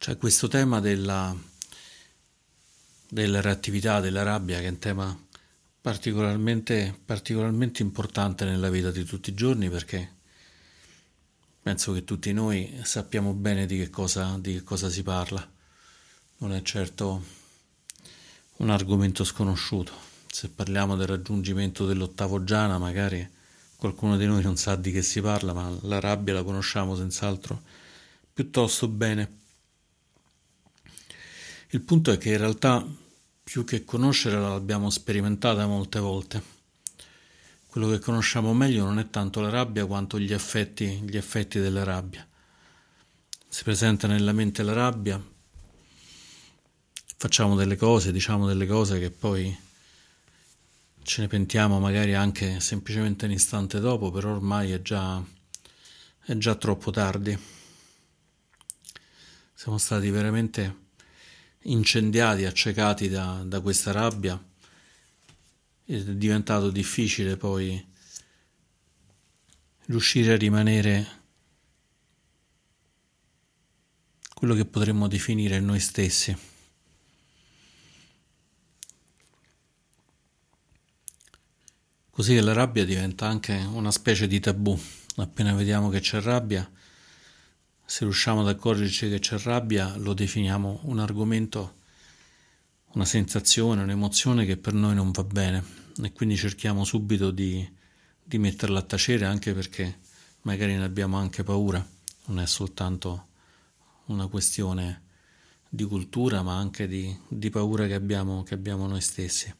C'è questo tema della, della reattività, della rabbia, che è un tema particolarmente, particolarmente importante nella vita di tutti i giorni perché penso che tutti noi sappiamo bene di che cosa, di che cosa si parla. Non è certo un argomento sconosciuto. Se parliamo del raggiungimento dell'ottavo giana, magari qualcuno di noi non sa di che si parla, ma la rabbia la conosciamo senz'altro piuttosto bene. Il punto è che in realtà più che conoscere l'abbiamo sperimentata molte volte. Quello che conosciamo meglio non è tanto la rabbia quanto gli effetti, gli effetti della rabbia. Si presenta nella mente la rabbia, facciamo delle cose, diciamo delle cose che poi ce ne pentiamo magari anche semplicemente un istante dopo, però ormai è già, è già troppo tardi. Siamo stati veramente incendiati, accecati da, da questa rabbia è diventato difficile poi riuscire a rimanere quello che potremmo definire noi stessi. Così che la rabbia diventa anche una specie di tabù. Appena vediamo che c'è rabbia, se riusciamo ad accorgerci che c'è rabbia, lo definiamo un argomento, una sensazione, un'emozione che per noi non va bene e quindi cerchiamo subito di, di metterla a tacere anche perché magari ne abbiamo anche paura, non è soltanto una questione di cultura ma anche di, di paura che abbiamo, che abbiamo noi stessi.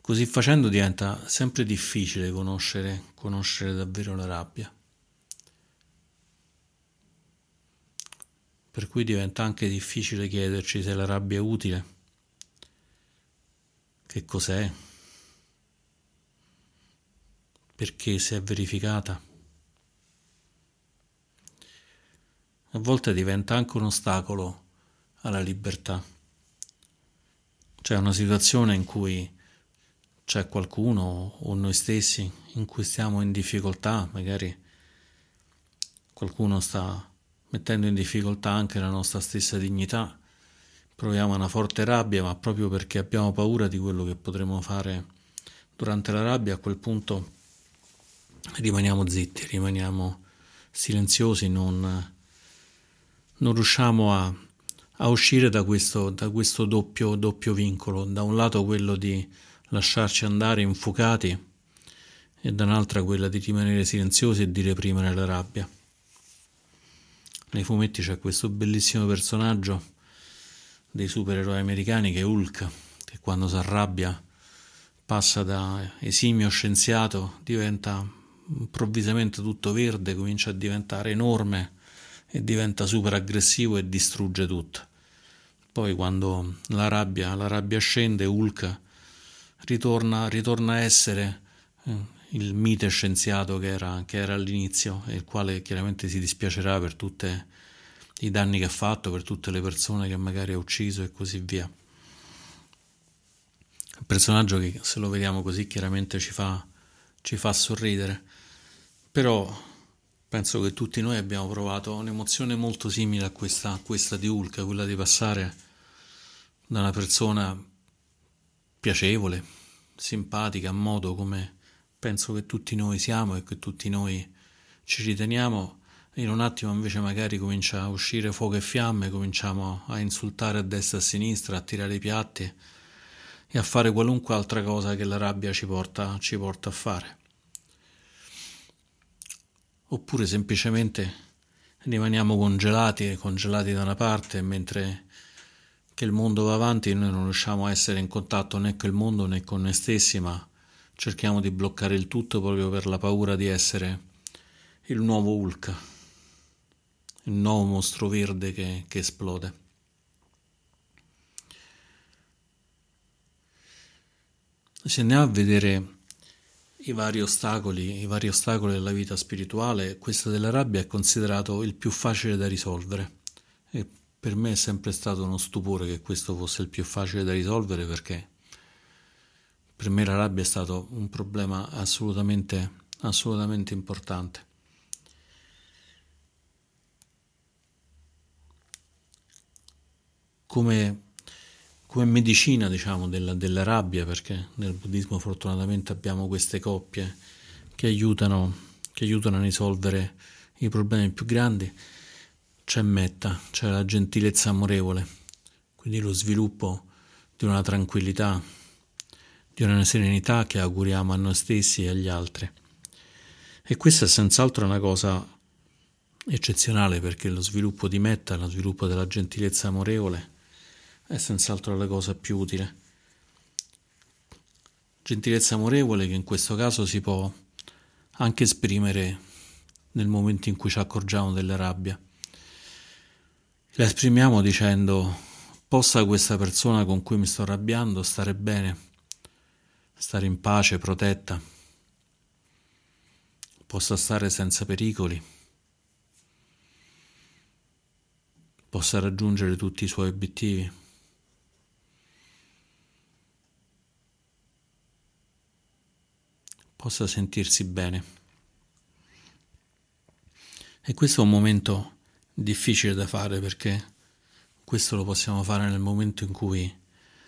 Così facendo diventa sempre difficile conoscere, conoscere davvero la rabbia. Per cui diventa anche difficile chiederci se la rabbia è utile, che cos'è, perché si è verificata. A volte diventa anche un ostacolo alla libertà. C'è una situazione in cui c'è qualcuno o noi stessi in cui stiamo in difficoltà, magari qualcuno sta mettendo in difficoltà anche la nostra stessa dignità. Proviamo una forte rabbia, ma proprio perché abbiamo paura di quello che potremo fare durante la rabbia, a quel punto rimaniamo zitti, rimaniamo silenziosi, non, non riusciamo a, a uscire da questo, da questo doppio, doppio vincolo. Da un lato quello di lasciarci andare infuocati e dall'altra quella di rimanere silenziosi e di reprimere la rabbia. Nei fumetti c'è questo bellissimo personaggio dei supereroi americani che è Hulk, che quando si arrabbia passa da esimio scienziato, diventa improvvisamente tutto verde, comincia a diventare enorme e diventa super aggressivo e distrugge tutto. Poi quando la rabbia, la rabbia scende, Hulk ritorna, ritorna a essere eh, il mite scienziato che era, che era all'inizio e il quale chiaramente si dispiacerà per tutti i danni che ha fatto, per tutte le persone che magari ha ucciso e così via. Un personaggio che se lo vediamo così chiaramente ci fa, ci fa sorridere, però penso che tutti noi abbiamo provato un'emozione molto simile a questa, a questa di Hulk, quella di passare da una persona piacevole, simpatica, a modo come penso che tutti noi siamo e che tutti noi ci riteniamo, in un attimo invece magari comincia a uscire fuoco e fiamme, cominciamo a insultare a destra e a sinistra, a tirare i piatti e a fare qualunque altra cosa che la rabbia ci porta, ci porta a fare. Oppure semplicemente rimaniamo congelati, congelati da una parte, mentre che il mondo va avanti noi non riusciamo a essere in contatto né con il mondo né con noi stessi, ma cerchiamo di bloccare il tutto proprio per la paura di essere il nuovo Hulk, il nuovo mostro verde che, che esplode. Se andiamo a vedere i vari ostacoli, i vari ostacoli della vita spirituale, questo della rabbia è considerato il più facile da risolvere. E per me è sempre stato uno stupore che questo fosse il più facile da risolvere perché per me la rabbia è stato un problema assolutamente, assolutamente importante. come, come medicina diciamo, della, della, rabbia, perché nel buddismo fortunatamente abbiamo queste coppie che aiutano, che aiutano a risolvere i problemi più grandi. C'è metta, c'è la gentilezza amorevole, quindi lo sviluppo di una tranquillità, di una serenità che auguriamo a noi stessi e agli altri. E questa è senz'altro una cosa eccezionale perché lo sviluppo di metta, lo sviluppo della gentilezza amorevole è senz'altro la cosa più utile. Gentilezza amorevole che in questo caso si può anche esprimere nel momento in cui ci accorgiamo della rabbia. La esprimiamo dicendo possa questa persona con cui mi sto arrabbiando stare bene, stare in pace, protetta, possa stare senza pericoli possa raggiungere tutti i suoi obiettivi. possa sentirsi bene. E questo è un momento difficile da fare perché questo lo possiamo fare nel momento in cui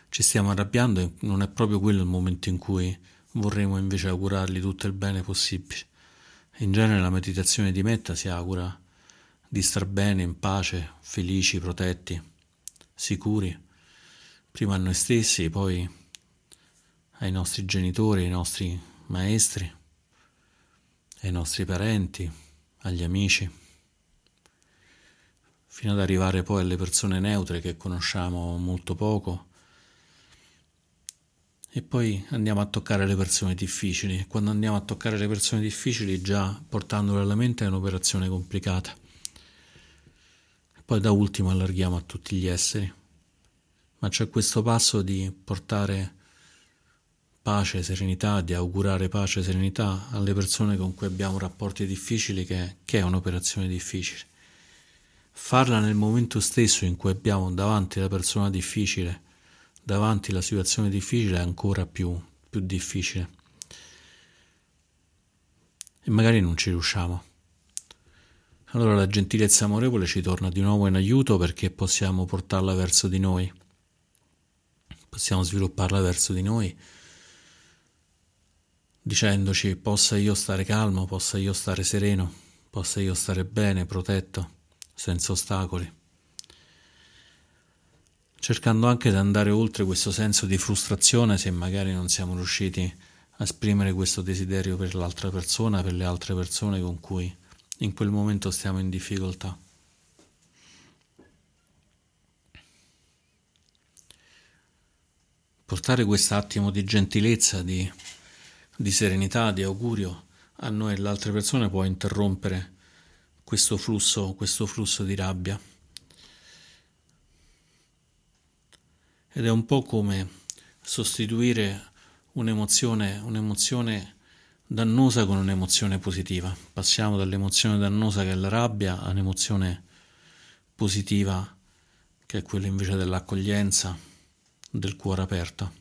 ci stiamo arrabbiando e non è proprio quello il momento in cui vorremmo invece augurargli tutto il bene possibile. In genere la meditazione di metta si augura di star bene, in pace, felici, protetti, sicuri, prima a noi stessi, poi ai nostri genitori, ai nostri maestri, ai nostri parenti, agli amici, fino ad arrivare poi alle persone neutre che conosciamo molto poco. E poi andiamo a toccare le persone difficili. Quando andiamo a toccare le persone difficili, già portandole alla mente è un'operazione complicata. Poi da ultimo allarghiamo a tutti gli esseri. Ma c'è questo passo di portare pace, serenità, di augurare pace e serenità alle persone con cui abbiamo rapporti difficili, che, che è un'operazione difficile. Farla nel momento stesso in cui abbiamo davanti la persona difficile, davanti la situazione difficile, è ancora più, più difficile. E magari non ci riusciamo. Allora la gentilezza amorevole ci torna di nuovo in aiuto perché possiamo portarla verso di noi, possiamo svilupparla verso di noi dicendoci possa io stare calmo, possa io stare sereno, possa io stare bene, protetto, senza ostacoli, cercando anche di andare oltre questo senso di frustrazione se magari non siamo riusciti a esprimere questo desiderio per l'altra persona, per le altre persone con cui in quel momento stiamo in difficoltà. Portare quest'attimo di gentilezza, di, di serenità, di augurio a noi e alle altre persone può interrompere questo flusso, questo flusso di rabbia. Ed è un po' come sostituire un'emozione, un'emozione dannosa con un'emozione positiva. Passiamo dall'emozione dannosa che è la rabbia a un'emozione positiva che è quella invece dell'accoglienza, del cuore aperto.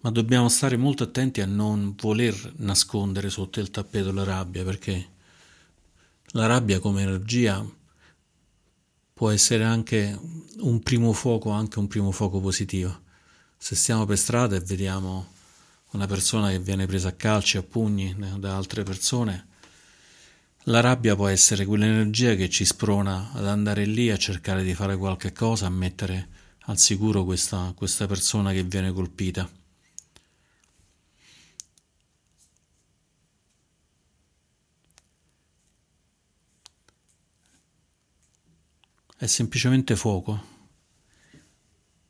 Ma dobbiamo stare molto attenti a non voler nascondere sotto il tappeto la rabbia, perché la rabbia come energia può essere anche un primo fuoco, anche un primo fuoco positivo se stiamo per strada e vediamo una persona che viene presa a calci, a pugni da altre persone, la rabbia può essere quell'energia che ci sprona ad andare lì a cercare di fare qualche cosa, a mettere al sicuro questa, questa persona che viene colpita. È semplicemente fuoco.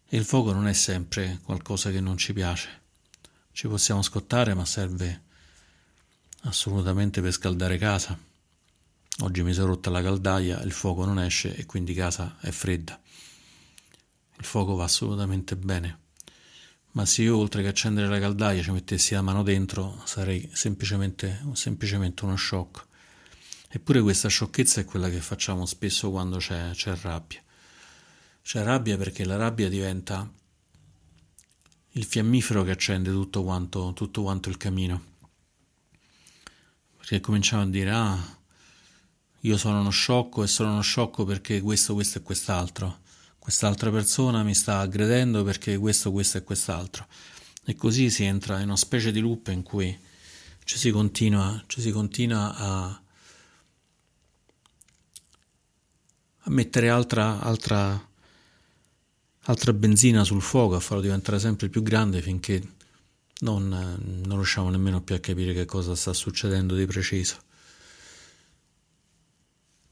E il fuoco non è sempre qualcosa che non ci piace. Ci possiamo scottare, ma serve assolutamente per scaldare casa. Oggi mi è rotta la caldaia, il fuoco non esce e quindi casa è fredda. Il fuoco va assolutamente bene. Ma se io oltre che accendere la caldaia ci mettessi la mano dentro, sarei semplicemente, semplicemente uno shock. Eppure questa sciocchezza è quella che facciamo spesso quando c'è, c'è rabbia. C'è rabbia perché la rabbia diventa il fiammifero che accende tutto quanto, tutto quanto il camino. Perché cominciamo a dire, ah, io sono uno sciocco e sono uno sciocco perché questo, questo e quest'altro. Quest'altra persona mi sta aggredendo perché questo, questo e quest'altro. E così si entra in una specie di loop in cui ci si continua, ci si continua a, a mettere altra, altra, altra benzina sul fuoco, a farlo diventare sempre più grande finché non, non riusciamo nemmeno più a capire che cosa sta succedendo di preciso.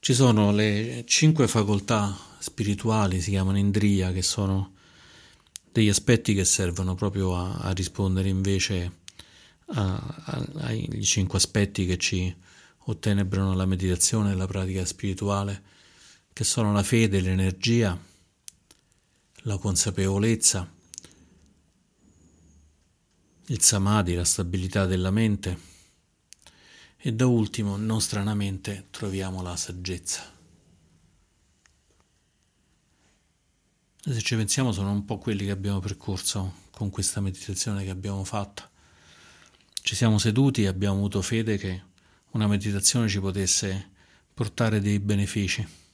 Ci sono le cinque facoltà spirituali, si chiamano Indriya, che sono degli aspetti che servono proprio a, a rispondere invece ai cinque aspetti che ci ottenebrano la meditazione e la pratica spirituale, che sono la fede, l'energia, la consapevolezza, il samadhi, la stabilità della mente e da ultimo, non stranamente, troviamo la saggezza. Se ci pensiamo sono un po' quelli che abbiamo percorso con questa meditazione che abbiamo fatto. Ci siamo seduti e abbiamo avuto fede che una meditazione ci potesse portare dei benefici.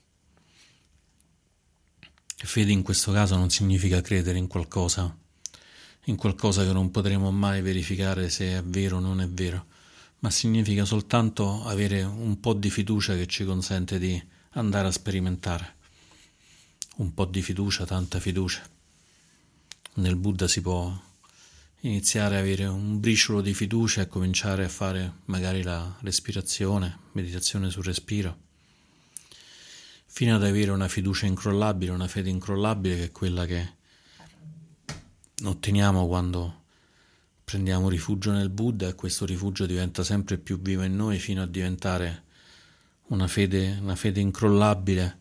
Fede in questo caso non significa credere in qualcosa, in qualcosa che non potremo mai verificare se è vero o non è vero, ma significa soltanto avere un po' di fiducia che ci consente di andare a sperimentare. Un po' di fiducia, tanta fiducia. Nel Buddha si può iniziare a avere un briciolo di fiducia e cominciare a fare magari la respirazione, meditazione sul respiro, fino ad avere una fiducia incrollabile, una fede incrollabile che è quella che otteniamo quando prendiamo rifugio nel Buddha e questo rifugio diventa sempre più vivo in noi fino a diventare una fede, una fede incrollabile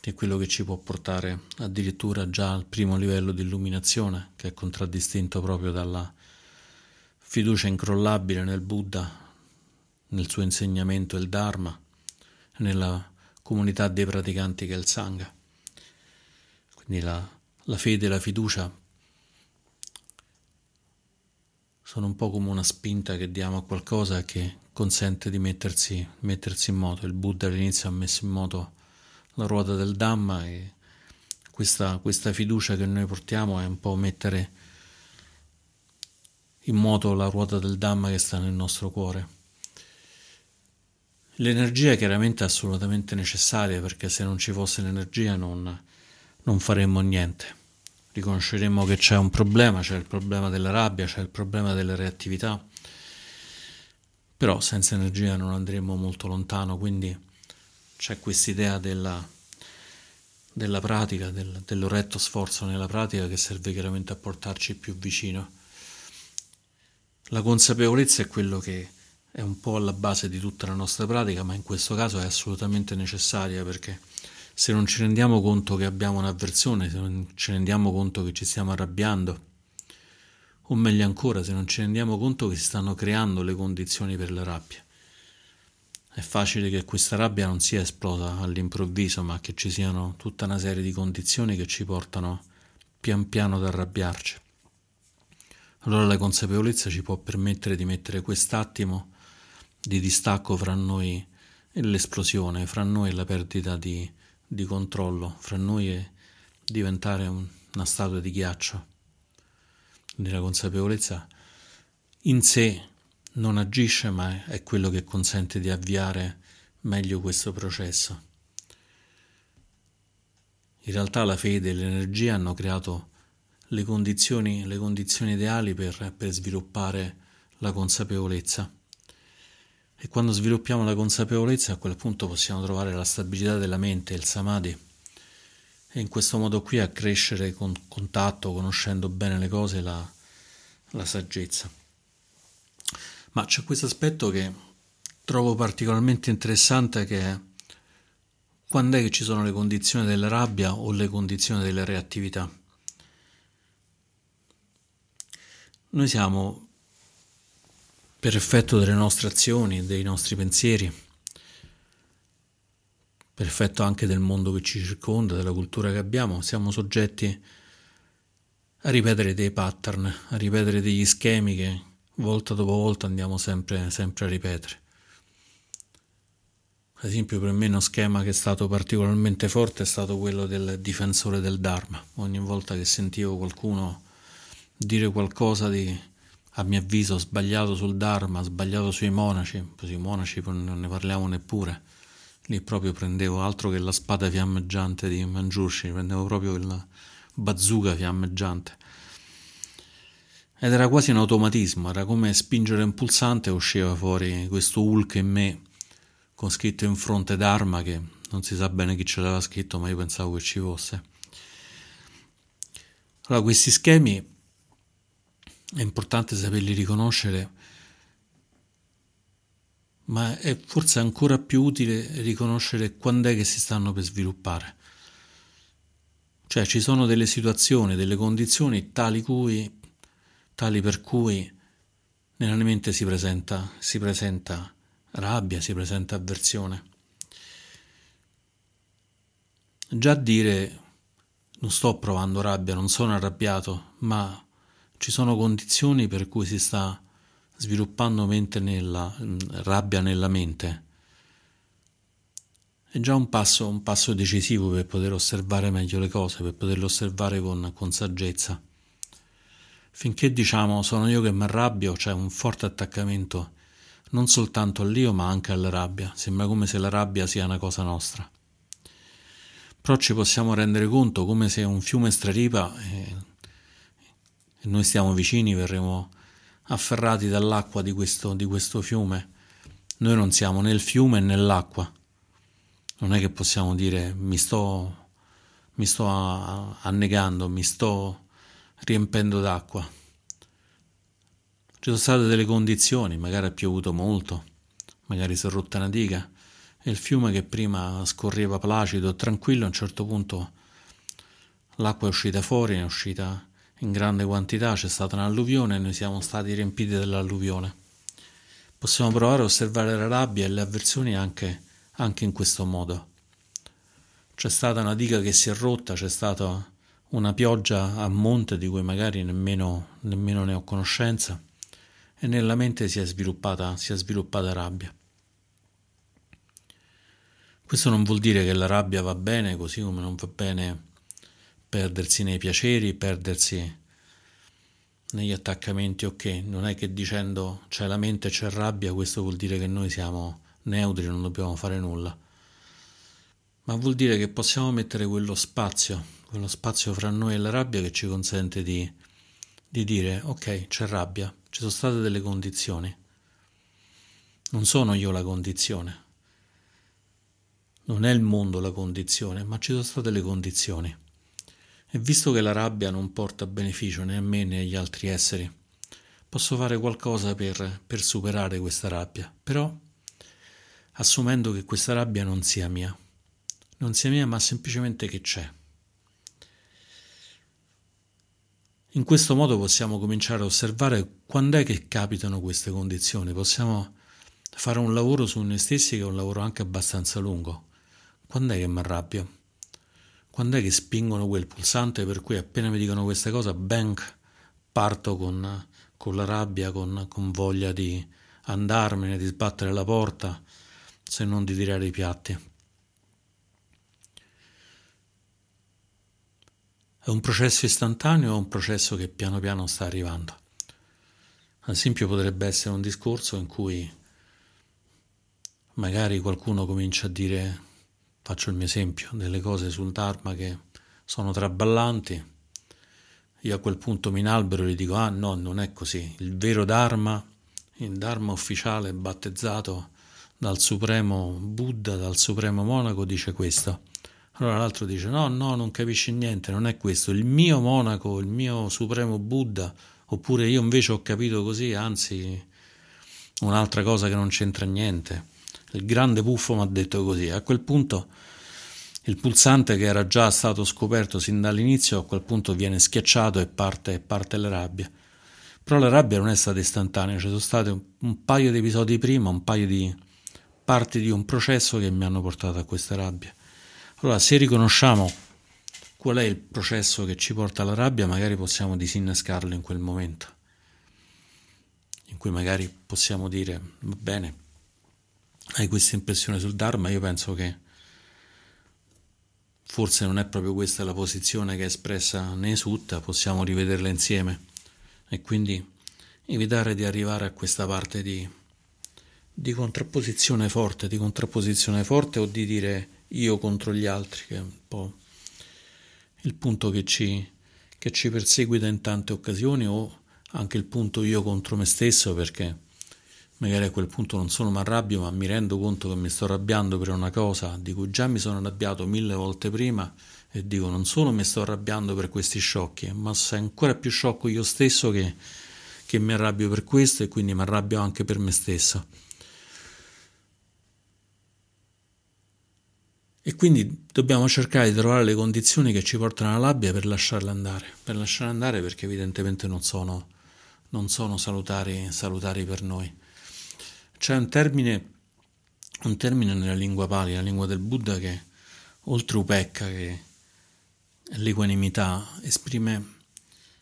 che è quello che ci può portare addirittura già al primo livello di illuminazione, che è contraddistinto proprio dalla fiducia incrollabile nel Buddha, nel suo insegnamento, il Dharma, nella comunità dei praticanti che è il Sangha. Quindi la, la fede e la fiducia sono un po' come una spinta che diamo a qualcosa che consente di mettersi, mettersi in moto. Il Buddha all'inizio ha messo in moto la ruota del Dhamma e questa, questa fiducia che noi portiamo è un po' mettere in moto la ruota del Dhamma che sta nel nostro cuore. L'energia chiaramente è assolutamente necessaria perché se non ci fosse l'energia non, non faremmo niente. Riconosceremmo che c'è un problema, c'è il problema della rabbia, c'è il problema della reattività, però senza energia non andremo molto lontano, quindi c'è quest'idea della, della pratica, del, dell'oretto sforzo nella pratica che serve chiaramente a portarci più vicino. La consapevolezza è quello che è un po' alla base di tutta la nostra pratica, ma in questo caso è assolutamente necessaria perché se non ci rendiamo conto che abbiamo un'avversione, se non ci rendiamo conto che ci stiamo arrabbiando, o meglio ancora, se non ci rendiamo conto che si stanno creando le condizioni per la rabbia, è facile che questa rabbia non sia esplosa all'improvviso, ma che ci siano tutta una serie di condizioni che ci portano pian piano ad arrabbiarci. Allora la consapevolezza ci può permettere di mettere quest'attimo di distacco fra noi e l'esplosione, fra noi e la perdita di, di controllo, fra noi e diventare un, una statua di ghiaccio. Quindi la consapevolezza in sé non agisce, ma è quello che consente di avviare meglio questo processo. In realtà la fede e l'energia hanno creato le condizioni, le condizioni ideali per, per sviluppare la consapevolezza. E quando sviluppiamo la consapevolezza, a quel punto possiamo trovare la stabilità della mente, il samadhi, e in questo modo qui accrescere con contatto, conoscendo bene le cose, la, la saggezza. Ma c'è questo aspetto che trovo particolarmente interessante che è quando è che ci sono le condizioni della rabbia o le condizioni della reattività. Noi siamo, per effetto delle nostre azioni, dei nostri pensieri, per effetto anche del mondo che ci circonda, della cultura che abbiamo, siamo soggetti a ripetere dei pattern, a ripetere degli schemi che volta dopo volta andiamo sempre, sempre a ripetere. ad esempio per me uno schema che è stato particolarmente forte è stato quello del difensore del Dharma. Ogni volta che sentivo qualcuno dire qualcosa di, a mio avviso, sbagliato sul Dharma, sbagliato sui monaci, i monaci non ne parliamo neppure, lì proprio prendevo altro che la spada fiammeggiante di Manjushri, prendevo proprio la bazooka fiammeggiante. Ed era quasi un automatismo, era come spingere un pulsante e usciva fuori questo Hulk in me con scritto in fronte d'arma che non si sa bene chi ce l'aveva scritto, ma io pensavo che ci fosse. Allora, questi schemi è importante saperli riconoscere, ma è forse ancora più utile riconoscere quando è che si stanno per sviluppare. Cioè ci sono delle situazioni, delle condizioni tali, cui, tali per cui nella mente si presenta, si presenta rabbia, si presenta avversione. Già dire non sto provando rabbia, non sono arrabbiato, ma ci sono condizioni per cui si sta sviluppando nella, rabbia nella mente. È già un passo, un passo decisivo per poter osservare meglio le cose, per poterle osservare con, con saggezza. Finché diciamo sono io che mi arrabbio, c'è un forte attaccamento non soltanto all'io ma anche alla rabbia. Sembra come se la rabbia sia una cosa nostra. Però ci possiamo rendere conto come se un fiume straripa e, e noi stiamo vicini, verremo afferrati dall'acqua di questo, di questo fiume. Noi non siamo né il fiume né l'acqua. Non è che possiamo dire mi sto, mi sto annegando, mi sto riempendo d'acqua. Ci sono state delle condizioni, magari ha piovuto molto, magari si è rotta una diga e il fiume che prima scorreva placido tranquillo a un certo punto l'acqua è uscita fuori, è uscita in grande quantità, c'è stata un'alluvione e noi siamo stati riempiti dall'alluvione. Possiamo provare a osservare la rabbia e le avversioni anche, anche in questo modo. C'è stata una diga che si è rotta, c'è stata una pioggia a monte di cui magari nemmeno, nemmeno ne ho conoscenza e nella mente si è sviluppata, si è sviluppata rabbia. Questo non vuol dire che la rabbia va bene, così come non va bene perdersi nei piaceri, perdersi negli attaccamenti, ok, non è che dicendo c'è la mente c'è rabbia, questo vuol dire che noi siamo neutri, non dobbiamo fare nulla, ma vuol dire che possiamo mettere quello spazio, quello spazio fra noi e la rabbia che ci consente di, di dire ok, c'è rabbia, ci sono state delle condizioni. Non sono io la condizione. Non è il mondo la condizione, ma ci sono state le condizioni. E visto che la rabbia non porta beneficio né a me né agli altri esseri, posso fare qualcosa per, per superare questa rabbia, però assumendo che questa rabbia non sia mia. Non sia mia, ma semplicemente che c'è. In questo modo possiamo cominciare a osservare quando è che capitano queste condizioni, possiamo fare un lavoro su noi stessi che è un lavoro anche abbastanza lungo. Quando è che mi arrabbio? Quando è che spingono quel pulsante per cui appena mi dicono queste cose, bang, parto con, con la rabbia, con, con voglia di andarmene, di sbattere la porta, se non di tirare i piatti. È un processo istantaneo o un processo che piano piano sta arrivando? Ad esempio potrebbe essere un discorso in cui magari qualcuno comincia a dire, faccio il mio esempio, delle cose sul Dharma che sono traballanti, io a quel punto mi inalbero e gli dico, ah no, non è così, il vero Dharma, il Dharma ufficiale battezzato dal Supremo Buddha, dal Supremo Monaco, dice questo. Allora l'altro dice: No, no, non capisci niente, non è questo. Il mio monaco, il mio supremo Buddha, oppure io invece ho capito così, anzi, un'altra cosa che non c'entra niente. Il grande puffo mi ha detto così. A quel punto il pulsante che era già stato scoperto sin dall'inizio, a quel punto viene schiacciato e parte, parte la rabbia. Però la rabbia non è stata istantanea, ci sono stati un, un paio di episodi prima, un paio di parti di un processo che mi hanno portato a questa rabbia. Allora, se riconosciamo qual è il processo che ci porta alla rabbia, magari possiamo disinnescarlo in quel momento, in cui magari possiamo dire, va bene, hai questa impressione sul Dharma, io penso che forse non è proprio questa la posizione che è espressa nei sutta, possiamo rivederla insieme. E quindi evitare di arrivare a questa parte di, di contrapposizione forte, di contrapposizione forte o di dire io contro gli altri, che è un po' il punto che ci, che ci perseguita in tante occasioni o anche il punto io contro me stesso perché magari a quel punto non solo mi arrabbio ma mi rendo conto che mi sto arrabbiando per una cosa di cui già mi sono arrabbiato mille volte prima e dico non solo mi sto arrabbiando per questi sciocchi ma sei ancora più sciocco io stesso che, che mi arrabbio per questo e quindi mi arrabbio anche per me stesso E quindi dobbiamo cercare di trovare le condizioni che ci portano alla rabbia per lasciarle andare, per lasciarle andare perché evidentemente non sono, non sono salutari, salutari, per noi. C'è un termine, un termine nella lingua pali, la lingua del Buddha, che oltre upecca, che è l'equanimità, esprime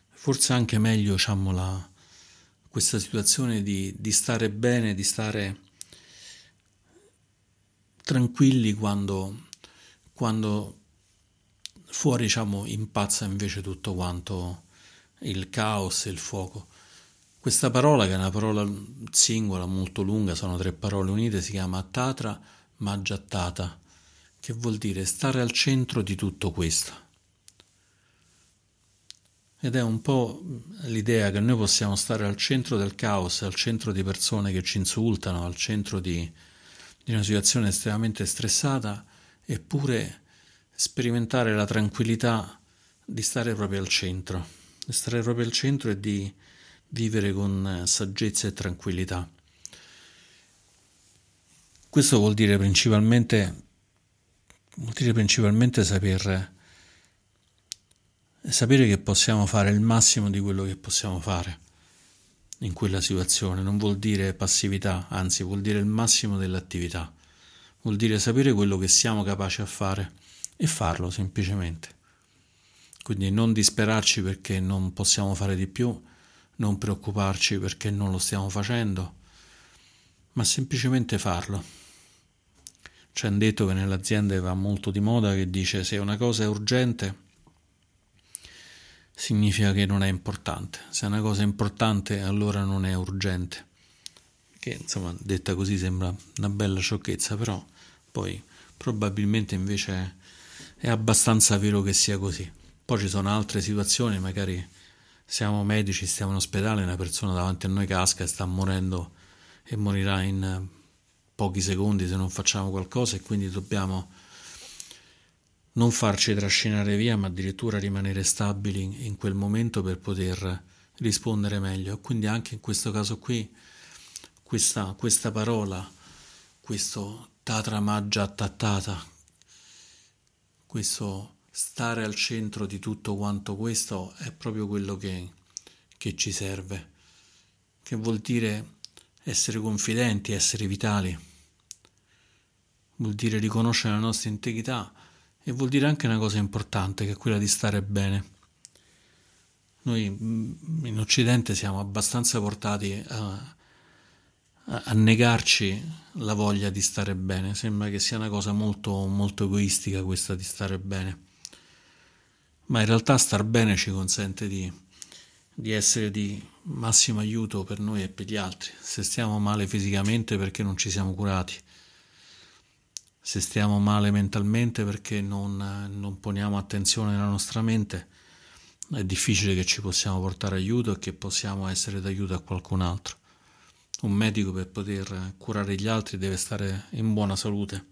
forse anche meglio diciamo, la, questa situazione di, di stare bene, di stare tranquilli quando quando fuori diciamo impazza invece tutto quanto il caos e il fuoco. Questa parola, che è una parola singola molto lunga, sono tre parole unite, si chiama Tatra Maggiattata, che vuol dire stare al centro di tutto questo. Ed è un po' l'idea che noi possiamo stare al centro del caos, al centro di persone che ci insultano, al centro di, di una situazione estremamente stressata eppure sperimentare la tranquillità di stare proprio al centro, di stare proprio al centro e di vivere con saggezza e tranquillità. Questo vuol dire principalmente, vuol dire principalmente saper, sapere che possiamo fare il massimo di quello che possiamo fare in quella situazione, non vuol dire passività, anzi vuol dire il massimo dell'attività vuol dire sapere quello che siamo capaci a fare e farlo semplicemente. Quindi non disperarci perché non possiamo fare di più, non preoccuparci perché non lo stiamo facendo, ma semplicemente farlo. C'è un detto che nelle aziende va molto di moda che dice se una cosa è urgente significa che non è importante, se una cosa è importante allora non è urgente. Che insomma detta così sembra una bella sciocchezza, però poi probabilmente invece è abbastanza vero che sia così. Poi ci sono altre situazioni, magari siamo medici, stiamo in ospedale, una persona davanti a noi casca e sta morendo e morirà in pochi secondi se non facciamo qualcosa e quindi dobbiamo non farci trascinare via, ma addirittura rimanere stabili in quel momento per poter rispondere meglio. Quindi anche in questo caso qui, questa, questa parola, questo Tatra Maggia Tattata, questo stare al centro di tutto quanto questo è proprio quello che, che ci serve, che vuol dire essere confidenti, essere vitali, vuol dire riconoscere la nostra integrità e vuol dire anche una cosa importante che è quella di stare bene. Noi mm, in Occidente siamo abbastanza portati a a negarci la voglia di stare bene. Sembra che sia una cosa molto, molto egoistica questa di stare bene. Ma in realtà star bene ci consente di, di essere di massimo aiuto per noi e per gli altri. Se stiamo male fisicamente perché non ci siamo curati, se stiamo male mentalmente perché non, non poniamo attenzione alla nostra mente, è difficile che ci possiamo portare aiuto e che possiamo essere d'aiuto a qualcun altro. Un medico per poter curare gli altri deve stare in buona salute,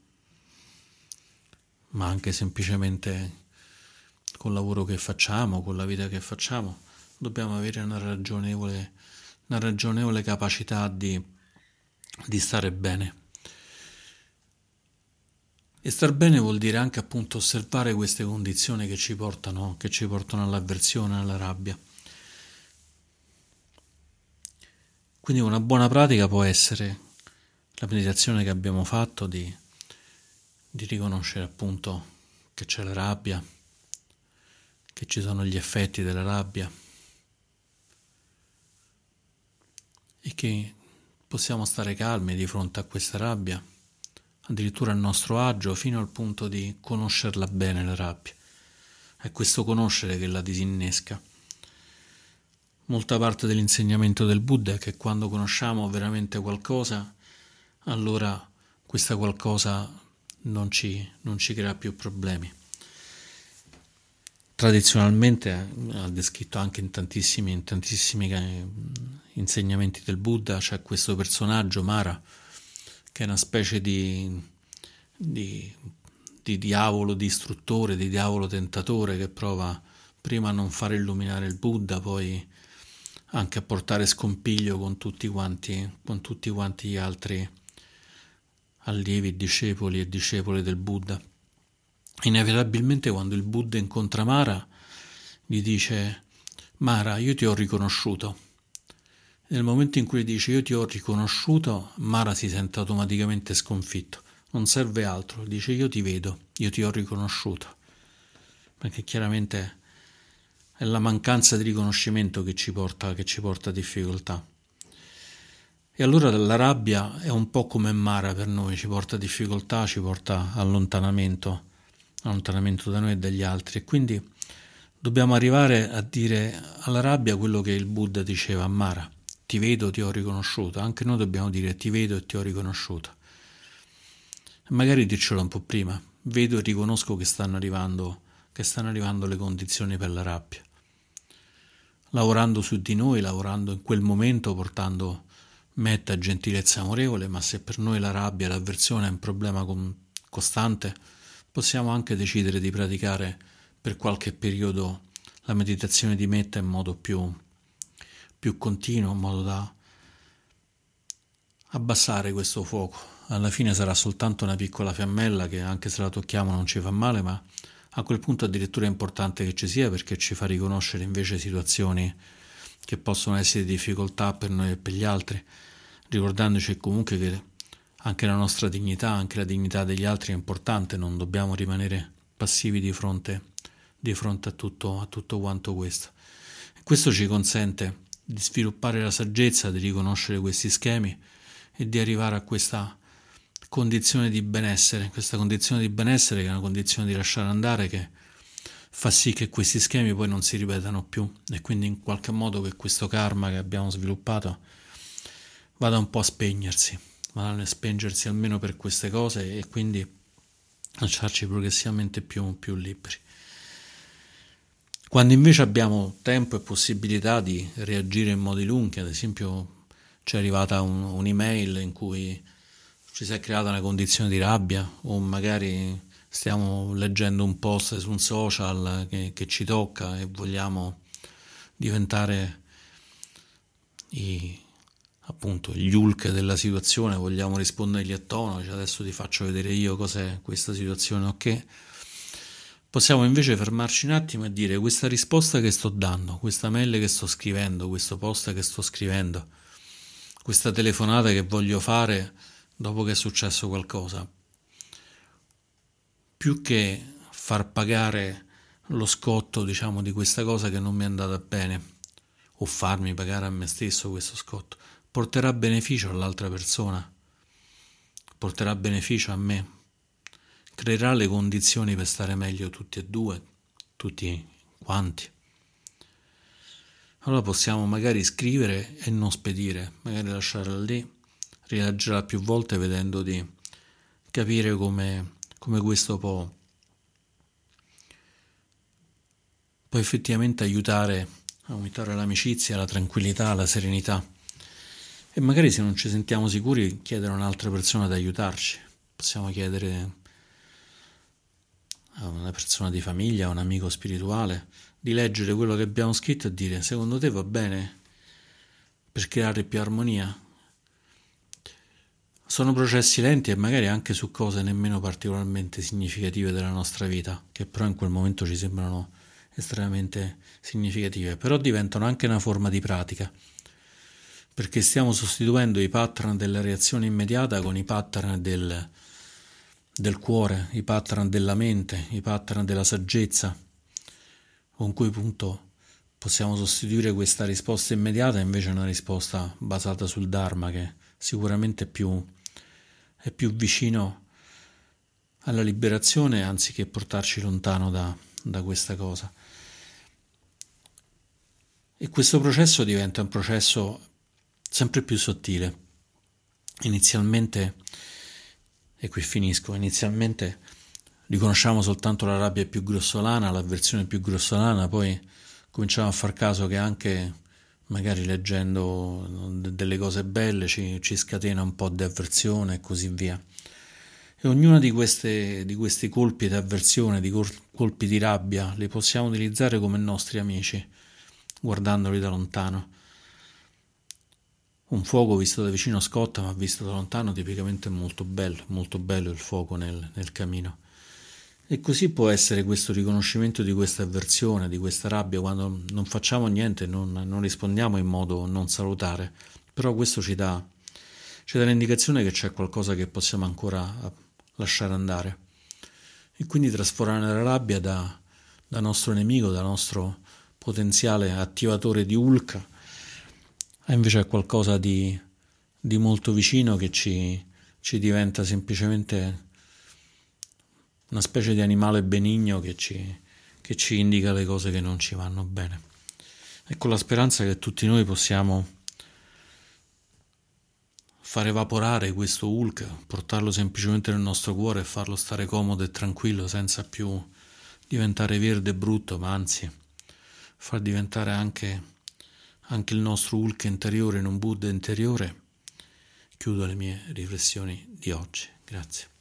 ma anche semplicemente col lavoro che facciamo, con la vita che facciamo, dobbiamo avere una ragionevole, una ragionevole capacità di, di stare bene. E star bene vuol dire anche appunto osservare queste condizioni che ci portano, che ci portano all'avversione, alla rabbia. Quindi una buona pratica può essere la meditazione che abbiamo fatto di, di riconoscere appunto che c'è la rabbia, che ci sono gli effetti della rabbia e che possiamo stare calmi di fronte a questa rabbia addirittura a nostro agio, fino al punto di conoscerla bene la rabbia. È questo conoscere che la disinnesca. Molta parte dell'insegnamento del Buddha è che quando conosciamo veramente qualcosa, allora questa qualcosa non ci, non ci crea più problemi. Tradizionalmente ha descritto anche in tantissimi, in tantissimi eh, insegnamenti del Buddha c'è questo personaggio Mara che è una specie di, di, di diavolo distruttore, di diavolo tentatore che prova prima a non far illuminare il Buddha, poi anche a portare scompiglio con tutti quanti, con tutti quanti gli altri allievi, discepoli e discepole del Buddha. Inevitabilmente quando il Buddha incontra Mara gli dice Mara, io ti ho riconosciuto. Nel momento in cui dice io ti ho riconosciuto, Mara si sente automaticamente sconfitto. Non serve altro, dice io ti vedo, io ti ho riconosciuto. Perché chiaramente è la mancanza di riconoscimento che ci porta, che ci porta a difficoltà. E allora la rabbia è un po' come Mara per noi, ci porta a difficoltà, ci porta allontanamento, allontanamento da noi e dagli altri. E quindi dobbiamo arrivare a dire alla rabbia quello che il Buddha diceva a Mara, ti vedo, ti ho riconosciuto. Anche noi dobbiamo dire ti vedo e ti ho riconosciuto. E magari dircelo un po' prima, vedo e riconosco che stanno arrivando, che stanno arrivando le condizioni per la rabbia. Lavorando su di noi, lavorando in quel momento, portando metta gentilezza amorevole, ma se per noi la rabbia, l'avversione è un problema costante, possiamo anche decidere di praticare per qualche periodo la meditazione di metta in modo più, più continuo, in modo da abbassare questo fuoco. Alla fine sarà soltanto una piccola fiammella che anche se la tocchiamo non ci fa male, ma a quel punto addirittura è importante che ci sia perché ci fa riconoscere invece situazioni che possono essere difficoltà per noi e per gli altri, ricordandoci comunque che anche la nostra dignità, anche la dignità degli altri è importante, non dobbiamo rimanere passivi di fronte, di fronte a, tutto, a tutto quanto questo. Questo ci consente di sviluppare la saggezza, di riconoscere questi schemi e di arrivare a questa condizione di benessere, questa condizione di benessere che è una condizione di lasciare andare che fa sì che questi schemi poi non si ripetano più. E quindi in qualche modo che questo karma che abbiamo sviluppato vada un po' a spegnersi, vada a spengersi almeno per queste cose e quindi lasciarci progressivamente più, più liberi. Quando invece abbiamo tempo e possibilità di reagire in modi lunghi, ad esempio ci è arrivata un, un'email in cui ci si è creata una condizione di rabbia o magari stiamo leggendo un post su un social che, che ci tocca e vogliamo diventare i, appunto gli Hulk della situazione, vogliamo rispondergli a tono, cioè adesso ti faccio vedere io cos'è questa situazione, ok? Possiamo invece fermarci un attimo e dire questa risposta che sto dando, questa mail che sto scrivendo, questo post che sto scrivendo, questa telefonata che voglio fare dopo che è successo qualcosa, più che far pagare lo scotto, diciamo, di questa cosa che non mi è andata bene, o farmi pagare a me stesso questo scotto, porterà beneficio all'altra persona, porterà beneficio a me, creerà le condizioni per stare meglio tutti e due, tutti quanti. Allora possiamo magari scrivere e non spedire, magari lasciarla lì, rileggerla più volte vedendo di capire come come questo può, può effettivamente aiutare a aumentare l'amicizia, la tranquillità, la serenità. E magari se non ci sentiamo sicuri chiedere a un'altra persona di aiutarci. Possiamo chiedere a una persona di famiglia, a un amico spirituale, di leggere quello che abbiamo scritto e dire secondo te va bene per creare più armonia? Sono processi lenti e magari anche su cose nemmeno particolarmente significative della nostra vita, che però in quel momento ci sembrano estremamente significative, però diventano anche una forma di pratica, perché stiamo sostituendo i pattern della reazione immediata con i pattern del, del cuore, i pattern della mente, i pattern della saggezza, con cui appunto possiamo sostituire questa risposta immediata invece una risposta basata sul Dharma che sicuramente è più è più vicino alla liberazione anziché portarci lontano da, da questa cosa. E questo processo diventa un processo sempre più sottile. Inizialmente, e qui finisco, inizialmente riconosciamo soltanto la rabbia più grossolana, l'avversione più grossolana, poi cominciamo a far caso che anche magari leggendo delle cose belle ci, ci scatena un po' di avversione e così via. E ognuna di, queste, di questi colpi di avversione, di colpi di rabbia, li possiamo utilizzare come nostri amici, guardandoli da lontano. Un fuoco visto da vicino scotta, ma visto da lontano tipicamente molto bello, molto bello il fuoco nel, nel camino. E così può essere questo riconoscimento di questa avversione, di questa rabbia, quando non facciamo niente, non, non rispondiamo in modo non salutare, però questo ci dà, ci dà l'indicazione che c'è qualcosa che possiamo ancora lasciare andare. E quindi trasformare la rabbia da, da nostro nemico, da nostro potenziale attivatore di Ulca, a invece qualcosa di, di molto vicino che ci, ci diventa semplicemente una specie di animale benigno che ci, che ci indica le cose che non ci vanno bene. E con la speranza che tutti noi possiamo far evaporare questo Hulk, portarlo semplicemente nel nostro cuore e farlo stare comodo e tranquillo senza più diventare verde e brutto, ma anzi far diventare anche, anche il nostro Hulk interiore in un Buddha interiore. Chiudo le mie riflessioni di oggi. Grazie.